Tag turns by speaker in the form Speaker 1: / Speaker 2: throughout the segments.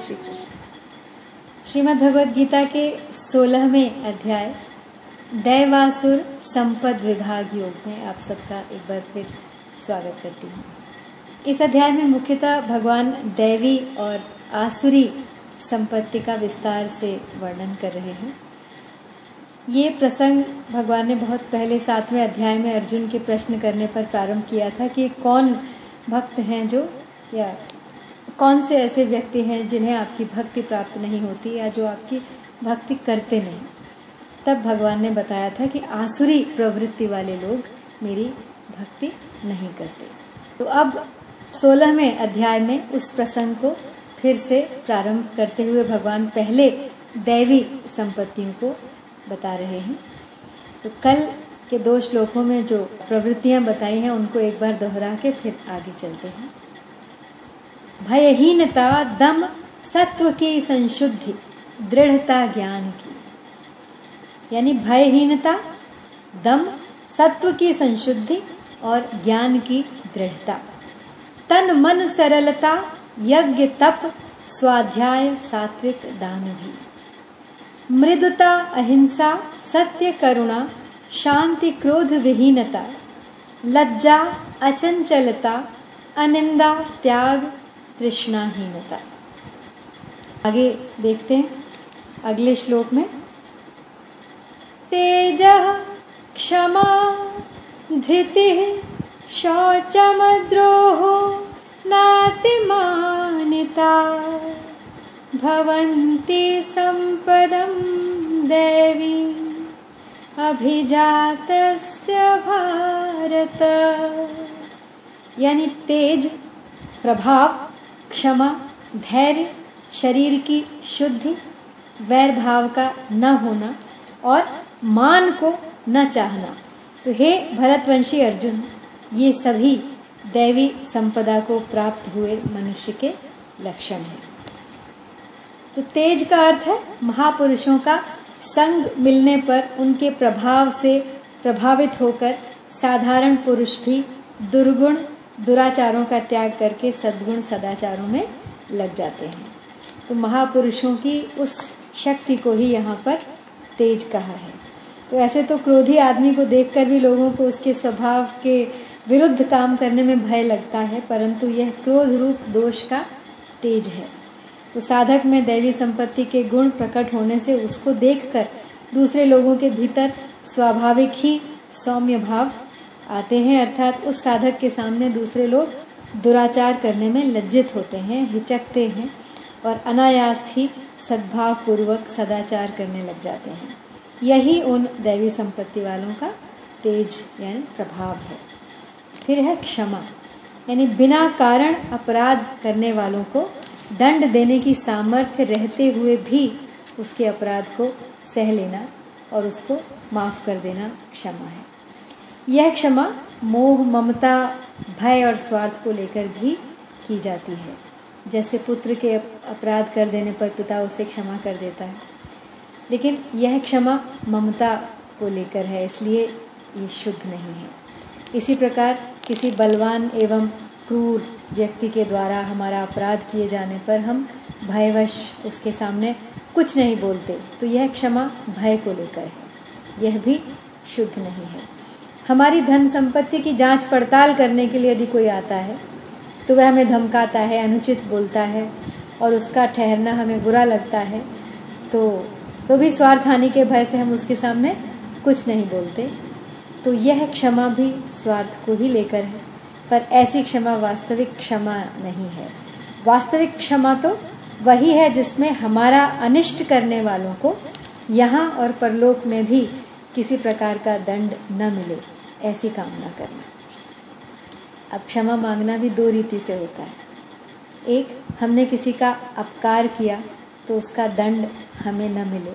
Speaker 1: श्री कृष्ण श्रीमद् भगवद गीता के सोलहवें अध्याय, दैवासुर संपद विभाग योग में आप सबका एक बार फिर स्वागत करती हूँ। इस अध्याय में मुख्यतः भगवान दैवी और आसुरी संपत्ति का विस्तार से वर्णन कर रहे हैं। ये प्रसंग भगवान ने बहुत पहले सातवें अध्याय में अर्जुन के प्रश्न करने पर प्रारंभ किया था कि कौन भक्त हैं जो या कौन से ऐसे व्यक्ति हैं जिन्हें आपकी भक्ति प्राप्त नहीं होती या जो आपकी भक्ति करते नहीं? तब भगवान ने बताया था कि आसुरी प्रवृत्ति वाले लोग मेरी भक्ति नहीं करते। तो अब सोलहवें अध्याय में उस प्रसंग को फिर से प्रारंभ करते हुए भगवान पहले दैवी संपत्तियों को बता रहे हैं। तो कल के दो श्लोकों में जो प्रवृत्तियाँ बताई हैं, उनको एक बार दोहरा के फिर आगे चलते हैं। भयहीनता, दम, सत्व की संशुद्धि, दृढ़ता ज्ञान की। यानी भयहीनता, दम, सत्व की संशुद्धि और ज्ञान की दृढ़ता। तन, मन, सरलता, यज्ञ, तप, स्वाध्याय, सात्विक दान भी। मृदुता, अहिंसा, सत्य, करुणा, शांति, क्रोध, विहीनता, लज्जा, अचंचलता, अनिंदा, त्याग तृष्णाहीनता आगे देखते हैं, अगले श्लोक में। तेज क्षमा, धृति शौचमद्रोह नातिमानिता भवन्ति सम्पदं देवी। अभिजातस्य भारत। यानी तेज, प्रभाव। क्षमा, धैर्य, शरीर की शुद्धि वैर भाव का न होना और मान को न चाहना। तो हे भरतवंशी अर्जुन, ये सभी दैवी संपदा को प्राप्त हुए मनुष्य के लक्षण हैं। तो तेज का अर्थ है, महापुरुषों का संग मिलने पर उनके प्रभाव से प्रभावित होकर साधारण पुरुष भी दुर्गुण दुराचारों का त्याग करके सद्गुण सदाचारों में लग जाते हैं। तो महापुरुषों की उस शक्ति को ही यहाँ पर तेज कहा है। तो ऐसे तो क्रोधी आदमी को देखकर भी लोगों को उसके स्वभाव के विरुद्ध काम करने में भय लगता है, परंतु यह क्रोध रूप दोष का तेज है। तो साधक में दैवी संपत्ति के गुण प्रकट होने से उसको देखकर दूसरे लोगों के भीतर स्वाभाविक ही सौम्य भाव आते हैं, अर्थात उस साधक के सामने दूसरे लोग दुराचार करने में लज्जित होते हैं, हिचकते हैं और अनायास ही सद्भाव पूर्वक सदाचार करने लग जाते हैं। यही उन दैवी संपत्ति वालों का तेज यानी प्रभाव है। फिर है क्षमा, यानी बिना कारण अपराध करने वालों को दंड देने की सामर्थ्य रहते हुए भी उसके अपराध को सह लेना और उसको माफ़ कर देना क्षमा है। यह क्षमा, मोह, ममता, भय और स्वार्थ को लेकर भी की जाती है। जैसे पुत्र के अपराध कर देने पर पिता उसे क्षमा कर देता है। लेकिन यह क्षमा, ममता को लेकर है, इसलिए ये शुद्ध नहीं है। इसी प्रकार किसी बलवान एवं क्रूर व्यक्ति के द्वारा हमारा अपराध किए जाने पर हम भयवश उसके सामने कुछ नहीं बोलते। तो यह क्षमा, भय को लेकर है। यह भी शुद्ध नहीं है। हमारी धन संपत्ति की जाँच पड़ताल करने के लिए यदि कोई आता है तो वह हमें धमकाता है, अनुचित बोलता है, और उसका ठहरना हमें बुरा लगता है तो तो भी स्वार्थ हानि के भय से हम उसके सामने कुछ नहीं बोलते। तो यह क्षमा भी स्वार्थ को ही लेकर है, पर ऐसी क्षमा वास्तविक क्षमा नहीं है। वास्तविक क्षमा तो वही है जिसमें हमारा अनिष्ट करने वालों को यहाँ और परलोक में भी किसी प्रकार का दंड न मिले, ऐसी कामना करना। अब क्षमा मांगना भी दो रीति से होता है। एक, हमने किसी का अपकार किया तो उसका दंड हमें न मिले।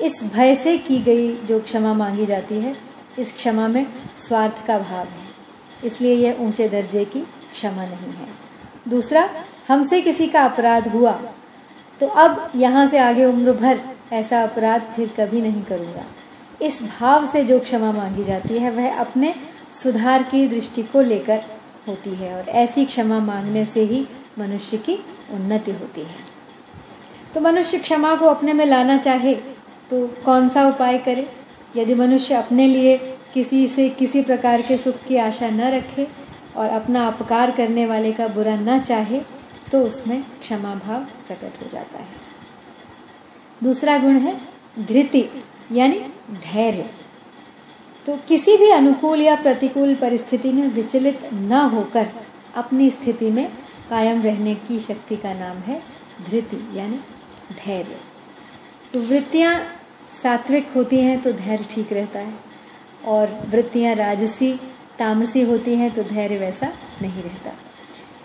Speaker 1: इस भय से की गई जो क्षमा मांगी जाती है, इस क्षमा में स्वार्थ का भाव है। इसलिए यह ऊँचे दर्जे की क्षमा नहीं है। दूसरा, हमसे किसी का अपराध हुआ तो अब यहाँ से आगे उम्र भर ऐसा अपराध फिर कभी नहीं करूँगा। इस भाव से जो क्षमा मांगी जाती है, वह अपने सुधार की दृष्टि को लेकर होती है और ऐसी क्षमा मांगने से ही मनुष्य की उन्नति होती है। तो मनुष्य क्षमा को अपने में लाना चाहे तो कौन सा उपाय करे? यदि मनुष्य अपने लिए किसी से किसी प्रकार के सुख की आशा न रखे और अपना अपकार करने वाले का बुरा न चाहे तो उसमें क्षमा भाव प्रकट हो जाता है। दूसरा गुण है धृति यानी धैर्य। तो किसी भी अनुकूल या प्रतिकूल परिस्थिति में विचलित न होकर अपनी स्थिति में कायम रहने की शक्ति का नाम है धृति, यानी धैर्य। तो वृत्तियाँ सात्विक होती हैं तो धैर्य ठीक रहता है, और वृत्तियाँ राजसी, तामसी होती हैं तो धैर्य वैसा नहीं रहता।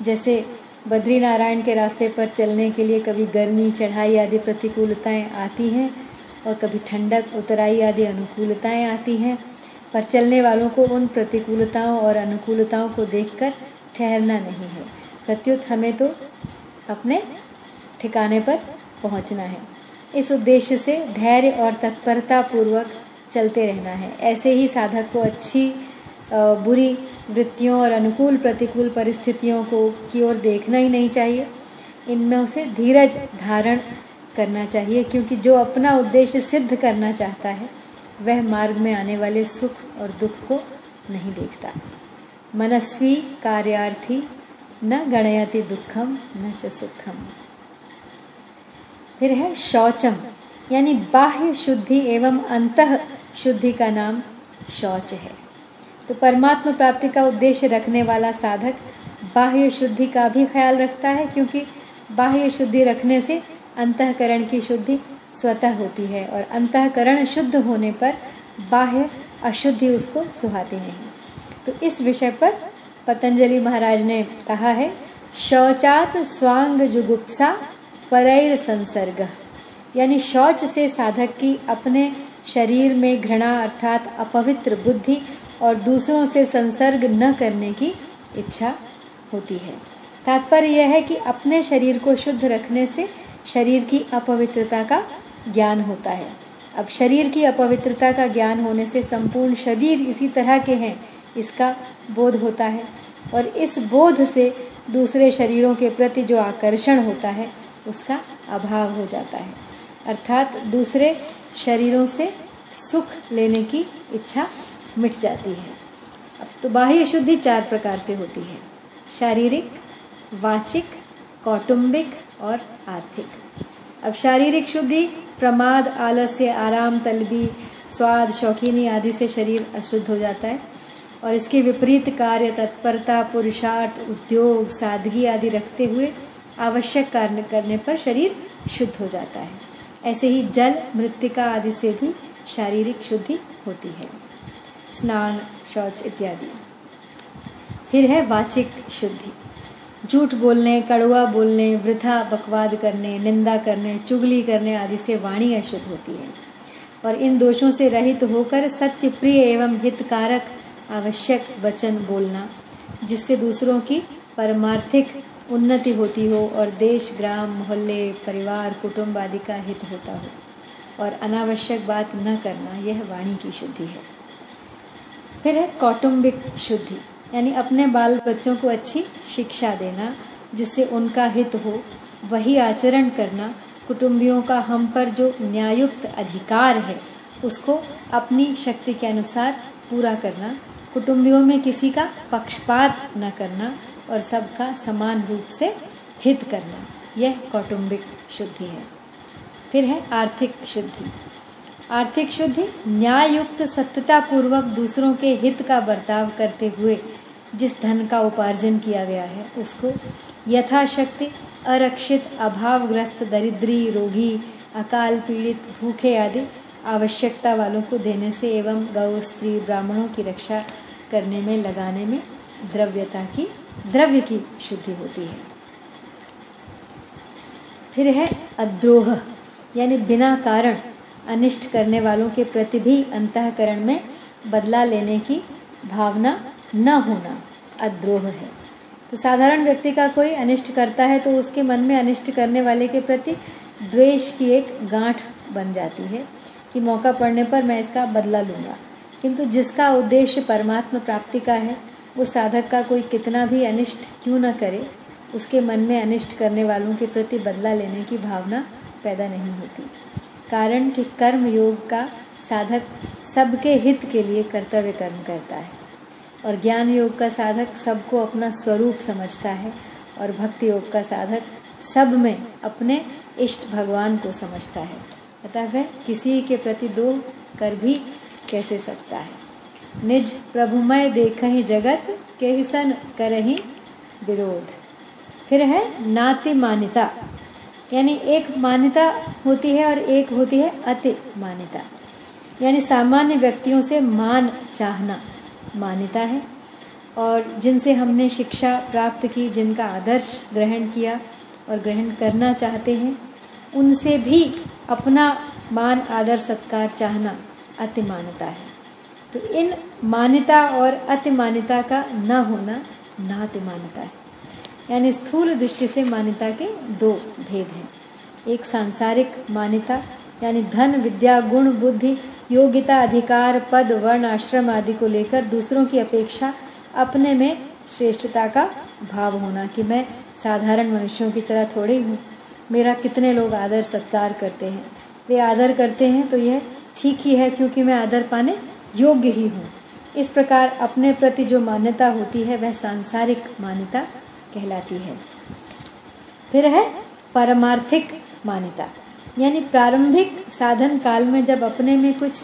Speaker 1: जैसे बद्री नारायण के रास्ते पर चलने के लिए कभी गर्मी, चढ़ाई आदि प्रतिकूलताएँ आती हैं और कभी ठंडक, उतराई आदि अनुकूलताएँ आती हैं, पर चलने वालों को उन प्रतिकूलताओं और अनुकूलताओं को देखकर ठहरना नहीं है। प्रत्युत हमें तो अपने ठिकाने पर पहुँचना है। इस उद्देश्य से धैर्य और तत्परता पूर्वक चलते रहना है। ऐसे ही साधक को अच्छी बुरी वृत्तियों और अनुकूल प्रतिकूल परिस्थितियों को की ओर देखना ही नहीं चाहिए। इनमें उसे धीरज, धारण करना चाहिए, क्योंकि जो अपना उद्देश्य सिद्ध करना चाहता है, वह मार्ग में आने वाले सुख और दुख को नहीं देखता। मनस्वी कार्यार्थी, न गणयति दुखम, न च सुखम। फिर है शौचम, यानी बाह्य शुद्धि एवं अंत शुद्धि का नाम शौच है। तो परमात्मा प्राप्ति का उद्देश्य रखने वाला साधक बाह्य शुद्धि का भी ख्याल रखता है, क्योंकि बाह्य शुद्धि रखने से अंतकरण की शुद्धि स्वतः होती है और अंतकरण शुद्ध होने पर बाह्य अशुद्धि उसको सुहाती नहीं। तो इस विषय पर पतंजलि महाराज ने कहा है, शौचात स्वांग जुगुप्सा परैर संसर्ग। यानी शौच से साधक की अपने शरीर में घृणा अर्थात अपवित्र बुद्धि और दूसरों से संसर्ग न करने की इच्छा होती है। तात्पर्य यह है कि अपने शरीर को शुद्ध रखने से शरीर की अपवित्रता का ज्ञान होता है। अब शरीर की अपवित्रता का ज्ञान होने से संपूर्ण शरीर इसी तरह के हैं, इसका बोध होता है। और इस बोध से दूसरे शरीरों के प्रति जो आकर्षण होता है, उसका अभाव हो जाता है। अर्थात दूसरे शरीरों से सुख लेने की इच्छा मिट जाती है। अब तो बाह्य शुद्धि चार प्रकार से होती है। शारीरिक, वाचिक, कौटुंबिक और आर्थिक। अब शारीरिक शुद्धि, प्रमाद, आलस्य, आराम, तलबी, स्वाद, शौकीनी आदि से शरीर अशुद्ध हो जाता है। और इसके विपरीत कार्य, तत्परता, पुरुषार्थ, उद्योग, सादगी आदि रखते हुए आवश्यक कार्य करने पर शरीर शुद्ध हो जाता है। ऐसे ही जल, मृतिका आदि से भी शारीरिक शुद्धि होती है। स्नान, शौच इत्यादि। फिर है वाचिक शुद्धि। झूठ बोलने, कड़वा बोलने, वृथा, बकवाद करने, निंदा करने, चुगली करने आदि से वाणी अशुद्ध होती है। और इन दोषों से रहित होकर सत्य प्रिय एवं हितकारक, आवश्यक वचन बोलना, जिससे दूसरों की परमार्थिक उन्नति होती हो और देश, ग्राम, मोहल्ले, परिवार, कुटुंब आदि का हित होता हो। और अनावश्यक बात न करना, यह वाणी की शुद्धि है। फिर है कौटुंबिक शुद्धि। यानी अपने बाल बच्चों को अच्छी शिक्षा देना, जिससे उनका हित हो, वही आचरण करना, कुटुंबियों का हम पर जो न्यायुक्त अधिकार है, उसको अपनी शक्ति के अनुसार पूरा करना, कुटुंबियों में किसी का पक्षपात न करना और सबका समान रूप से हित करना, यह कौटुंबिक शुद्धि है। फिर है आर्थिक शुद्धि। आर्थिक शुद्धि न्याय युक्त सत्यता पूर्वक दूसरों के हित का बर्ताव करते हुए जिस धन का उपार्जन किया गया है, उसको यथाशक्ति, अरक्षित, अभावग्रस्त, दरिद्री, रोगी, अकाल पीड़ित, भूखे आदि आवश्यकता वालों को देने से एवं गौ, स्त्री, ब्राह्मणों की रक्षा करने में, लगाने में द्रव्यता की, द्रव्य की शुद्धि होती है। फिर है अद्रोह, यानी बिना कारण। अनिष्ट करने वालों के प्रति भी अंतकरण में बदला लेने की भावना न होना अद्रोह है। तो साधारण व्यक्ति का कोई अनिष्ट करता है तो उसके मन में अनिष्ट करने वाले के प्रति द्वेष की एक गांठ बन जाती है कि मौका पड़ने पर मैं इसका बदला लूँगा। किंतु जिसका उद्देश्य परमात्मा प्राप्ति का है उस साधक का कोई कितना भी अनिष्ट क्यों न करे, उसके मन में अनिष्ट करने वालों के प्रति बदला लेने की भावना पैदा नहीं होती। कारण कि कर्म योग का साधक सबके हित के लिए कर्तव्य कर्म करता है। और ज्ञान योग का साधक सबको अपना स्वरूप समझता है और भक्ति योग का साधक सब में अपने इष्ट भगवान को समझता है। अतः वह किसी के प्रति दो कर भी कैसे सकता है? निज प्रभुमय देख ही जगत के सन करही विरोध। फिर है नाति मान्यता यानी एक मान्यता होती है और एक होती है अति मान्यता। यानी सामान्य व्यक्तियों से मान चाहना मान्यता है और जिनसे हमने शिक्षा प्राप्त की, जिनका आदर्श ग्रहण किया और ग्रहण करना चाहते हैं, उनसे भी अपना मान, आदर, सत्कार, चाहना अति मान्यता है। तो इन मान्यता और अति मान्यता का न होना नाति मान्यता है। यानी स्थूल दृष्टि से मान्यता के दो भेद हैं। एक सांसारिक मान्यता, यानी धन, विद्या, गुण, बुद्धि, योग्यता, अधिकार, पद, वर्ण, आश्रम आदि को लेकर दूसरों की अपेक्षा अपने में श्रेष्ठता का भाव होना कि मैं साधारण मनुष्यों की तरह थोड़ी हूँ। मेरा कितने लोग आदर सत्कार करते हैं? वे आदर करते हैं तो यह ठीक ही है क्योंकि मैं आदर पाने योग्य ही हूँ। इस प्रकार अपने प्रति जो मान्यता होती है, वह सांसारिक मान्यता कहलाती है। फिर है परमार्थिक मान्यता, यानी प्रारंभिक साधन काल में जब अपने में कुछ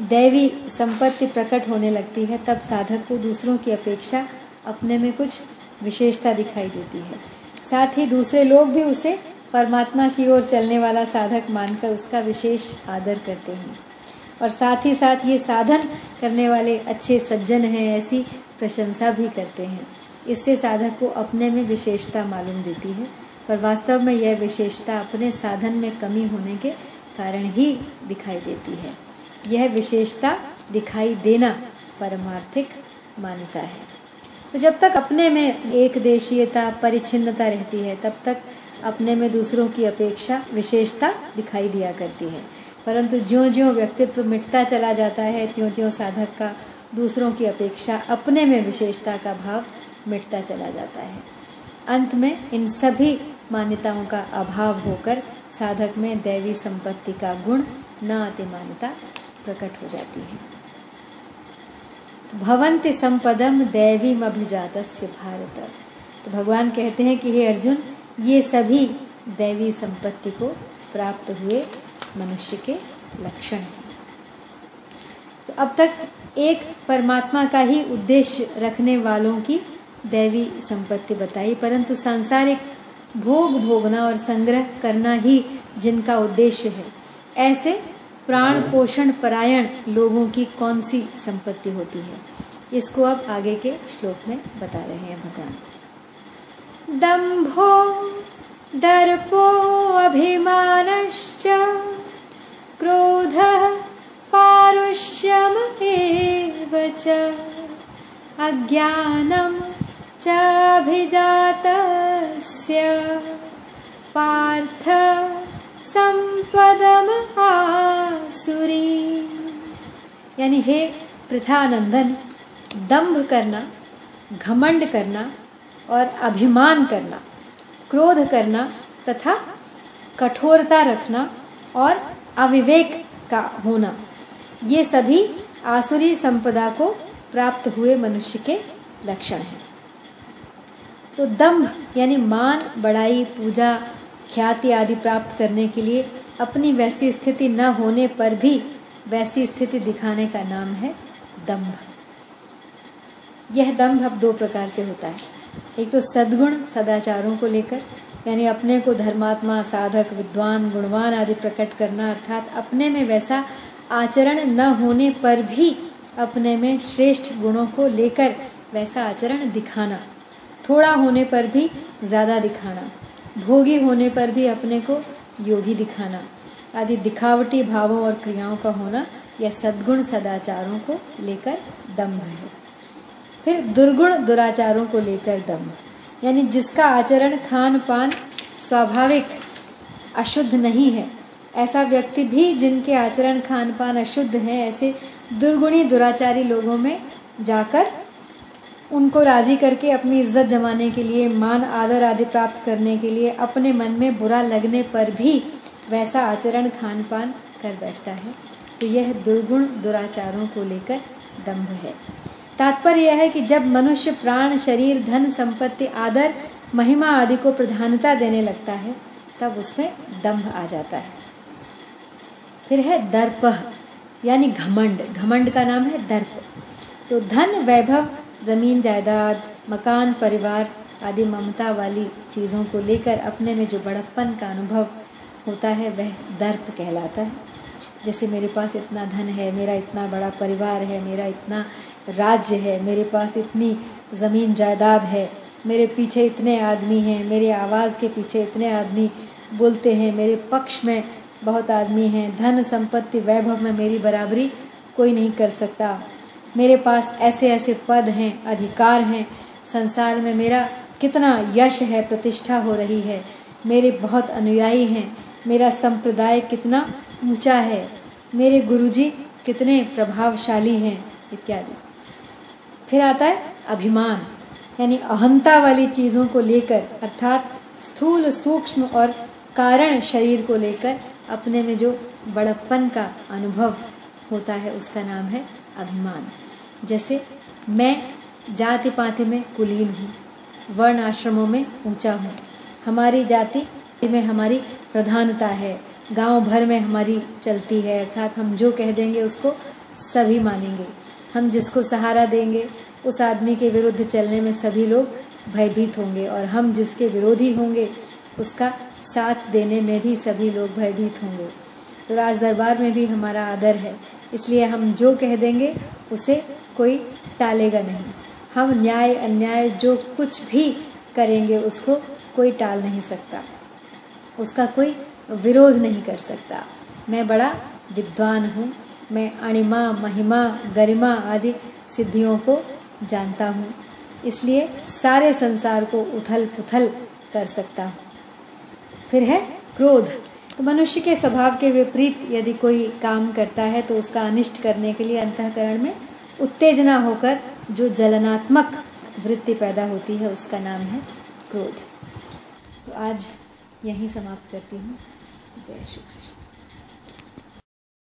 Speaker 1: दैवी संपत्ति प्रकट होने लगती है, तब साधक को दूसरों की अपेक्षा अपने में कुछ विशेषता दिखाई देती है। साथ ही दूसरे लोग भी उसे परमात्मा की ओर चलने वाला साधक मानकर उसका विशेष आदर करते हैं। और साथ ही साथ ये साधन करने वाले अच्छे सज्जन हैं, ऐसी प्रशंसा भी करते हैं। इससे साधक को अपने में विशेषता मालूम देती है, पर वास्तव में यह विशेषता अपने साधन में कमी होने के कारण ही दिखाई देती है। यह विशेषता दिखाई देना परमार्थिक मान्यता है। तो जब तक अपने में एक देशीयता परिचिन्नता रहती है, तब तक अपने में दूसरों की अपेक्षा विशेषता दिखाई दिया करती है। परंतु ज्यो ज्यो व्यक्तित्व मिटता चला जाता है त्यों त्यों साधक का, दूसरों की अपेक्षा अपने में विशेषता का भाव मिटता चला जाता है। अंत में इन सभी मान्यताओं का अभाव होकर साधक में दैवी संपत्ति का गुण न अति मान्यता प्रकट हो जाती है। भवंति संपदम दैवीम अभिजात भारत। तो भगवान कहते हैं कि हे अर्जुन, ये सभी दैवी संपत्ति को प्राप्त हुए मनुष्य के लक्षण हैं। तो अब तक एक परमात्मा का ही उद्देश्य रखने वालों की दैवी संपत्ति बताई, परंतु सांसारिक भोग भोगना और संग्रह करना ही जिनका उद्देश्य है। ऐसे प्राण पोषण परायण लोगों की कौन सी संपत्ति होती है? इसको अब आगे के श्लोक में बता रहे हैं भगवान। दंभो दर्पो अभिमानश्च क्रोधः पारुष्यमेव च। अज्ञानं चाभिजातस्य पार्थ संपदम आसुरी यानी हे प्रथानंदन, दंभ करना, घमंड करना और अभिमान करना, क्रोध करना तथा कठोरता रखना और अविवेक का होना, ये सभी आसुरी संपदा को प्राप्त हुए मनुष्य के लक्षण हैं। तो दंभ यानी मान, बड़ाई, पूजा, ख्याति आदि प्राप्त करने के लिए अपनी वैसी स्थिति न होने पर भी वैसी स्थिति दिखाने का नाम है दंभ यह दंभ अब दो प्रकार से होता है। एक तो सद्गुण, सदाचारों को लेकर, यानी अपने को धर्मात्मा, साधक, विद्वान, गुणवान आदि प्रकट करना, अर्थात अपने में वैसा आचरण न होने पर भी अपने में श्रेष्ठ गुणों को लेकर वैसा आचरण दिखाना। थोड़ा होने पर भी ज़्यादा दिखाना, भोगी होने पर भी अपने को योगी दिखाना, आदि दिखावटी भावों और क्रियाओं का होना या सद्गुण सदाचारों को लेकर दम्भ है। फिर दुर्गुण दुराचारों को लेकर दम्भ, यानी जिसका आचरण खान पान स्वाभाविक, अशुद्ध नहीं है, ऐसा व्यक्ति भी जिनके आचरण खान पान अशुद्ध है, ऐसे दुर्गुणी दुराचारी लोगों में जाकर उनको राज़ी करके अपनी इज़्ज़त जमाने के लिए, मान, आदर आदि प्राप्त करने के लिए अपने मन में बुरा लगने पर भी वैसा आचरण खान पान कर बैठता है। तो यह दुर्गुण दुराचारों को लेकर दंभ है। तात्पर्य यह है कि जब मनुष्य प्राण, शरीर, धन, संपत्ति, आदर, महिमा आदि को प्रधानता देने लगता है, तब उसमें दंभ आ जाता है। फिर है दर्प यानी घमंड। घमंड का नाम है दर्प। तो धन, वैभव ज़मीन, जायदाद, मकान, परिवार आदि ममता वाली चीज़ों को लेकर अपने में जो बड़प्पन का अनुभव होता है, वह दर्प कहलाता है। जैसे मेरे पास इतना धन है, मेरा इतना बड़ा परिवार है, मेरा इतना राज्य है, मेरे पास इतनी ज़मीन, जायदाद है, मेरे पीछे इतने आदमी हैं, मेरे आवाज़ के पीछे इतने आदमी बोलते हैं, मेरे पक्ष में बहुत आदमी हैं, धन, संपत्ति, वैभव में मेरी बराबरी कोई नहीं कर सकता। मेरे पास ऐसे ऐसे पद हैं, अधिकार हैं। संसार में मेरा कितना यश है, प्रतिष्ठा हो रही है। मेरे बहुत अनुयायी हैं। मेरा संप्रदाय कितना ऊँचा है। मेरे गुरुजी कितने प्रभावशाली हैं, इत्यादि। फिर आता है अभिमान, यानी अहंता वाली चीज़ों को लेकर, अर्थात स्थूल सूक्ष्म और कारण शरीर को लेकर अपने में जो बड़प्पन का अनुभव होता है, उसका नाम है अभिमान। जैसे मैं जाति पाति में कुलीन हूँ वर्ण आश्रमों में ऊँचा हूँ। हमारी जाति में हमारी प्रधानता है। गाँव भर में हमारी चलती है, अर्थात हम जो कह देंगे उसको सभी मानेंगे। हम जिसको सहारा देंगे, उस आदमी के विरुद्ध चलने में सभी लोग भयभीत होंगे और हम जिसके विरोधी होंगे, उसका साथ देने में भी सभी लोग भयभीत होंगे। तो राज दरबार में भी हमारा आदर है। इसलिए हम जो कह देंगे, उसे कोई टालेगा नहीं। हम न्याय, अन्याय, जो कुछ भी करेंगे, उसको कोई टाल नहीं सकता। उसका कोई विरोध नहीं कर सकता। मैं बड़ा विद्वान हूँ। मैं अणिमा, महिमा, गरिमा आदि सिद्धियों को जानता हूँ। इसलिए सारे संसार को उथल पुथल कर सकता हूँ। फिर है क्रोध। तो मनुष्य के स्वभाव के विपरीत यदि कोई काम करता है तो उसका अनिष्ट करने के लिए अंतकरण में उत्तेजना होकर जो जलनात्मक वृत्ति पैदा होती है, उसका नाम है क्रोध। तो आज यहीं समाप्त करती हूँ। जय श्री कृष्ण।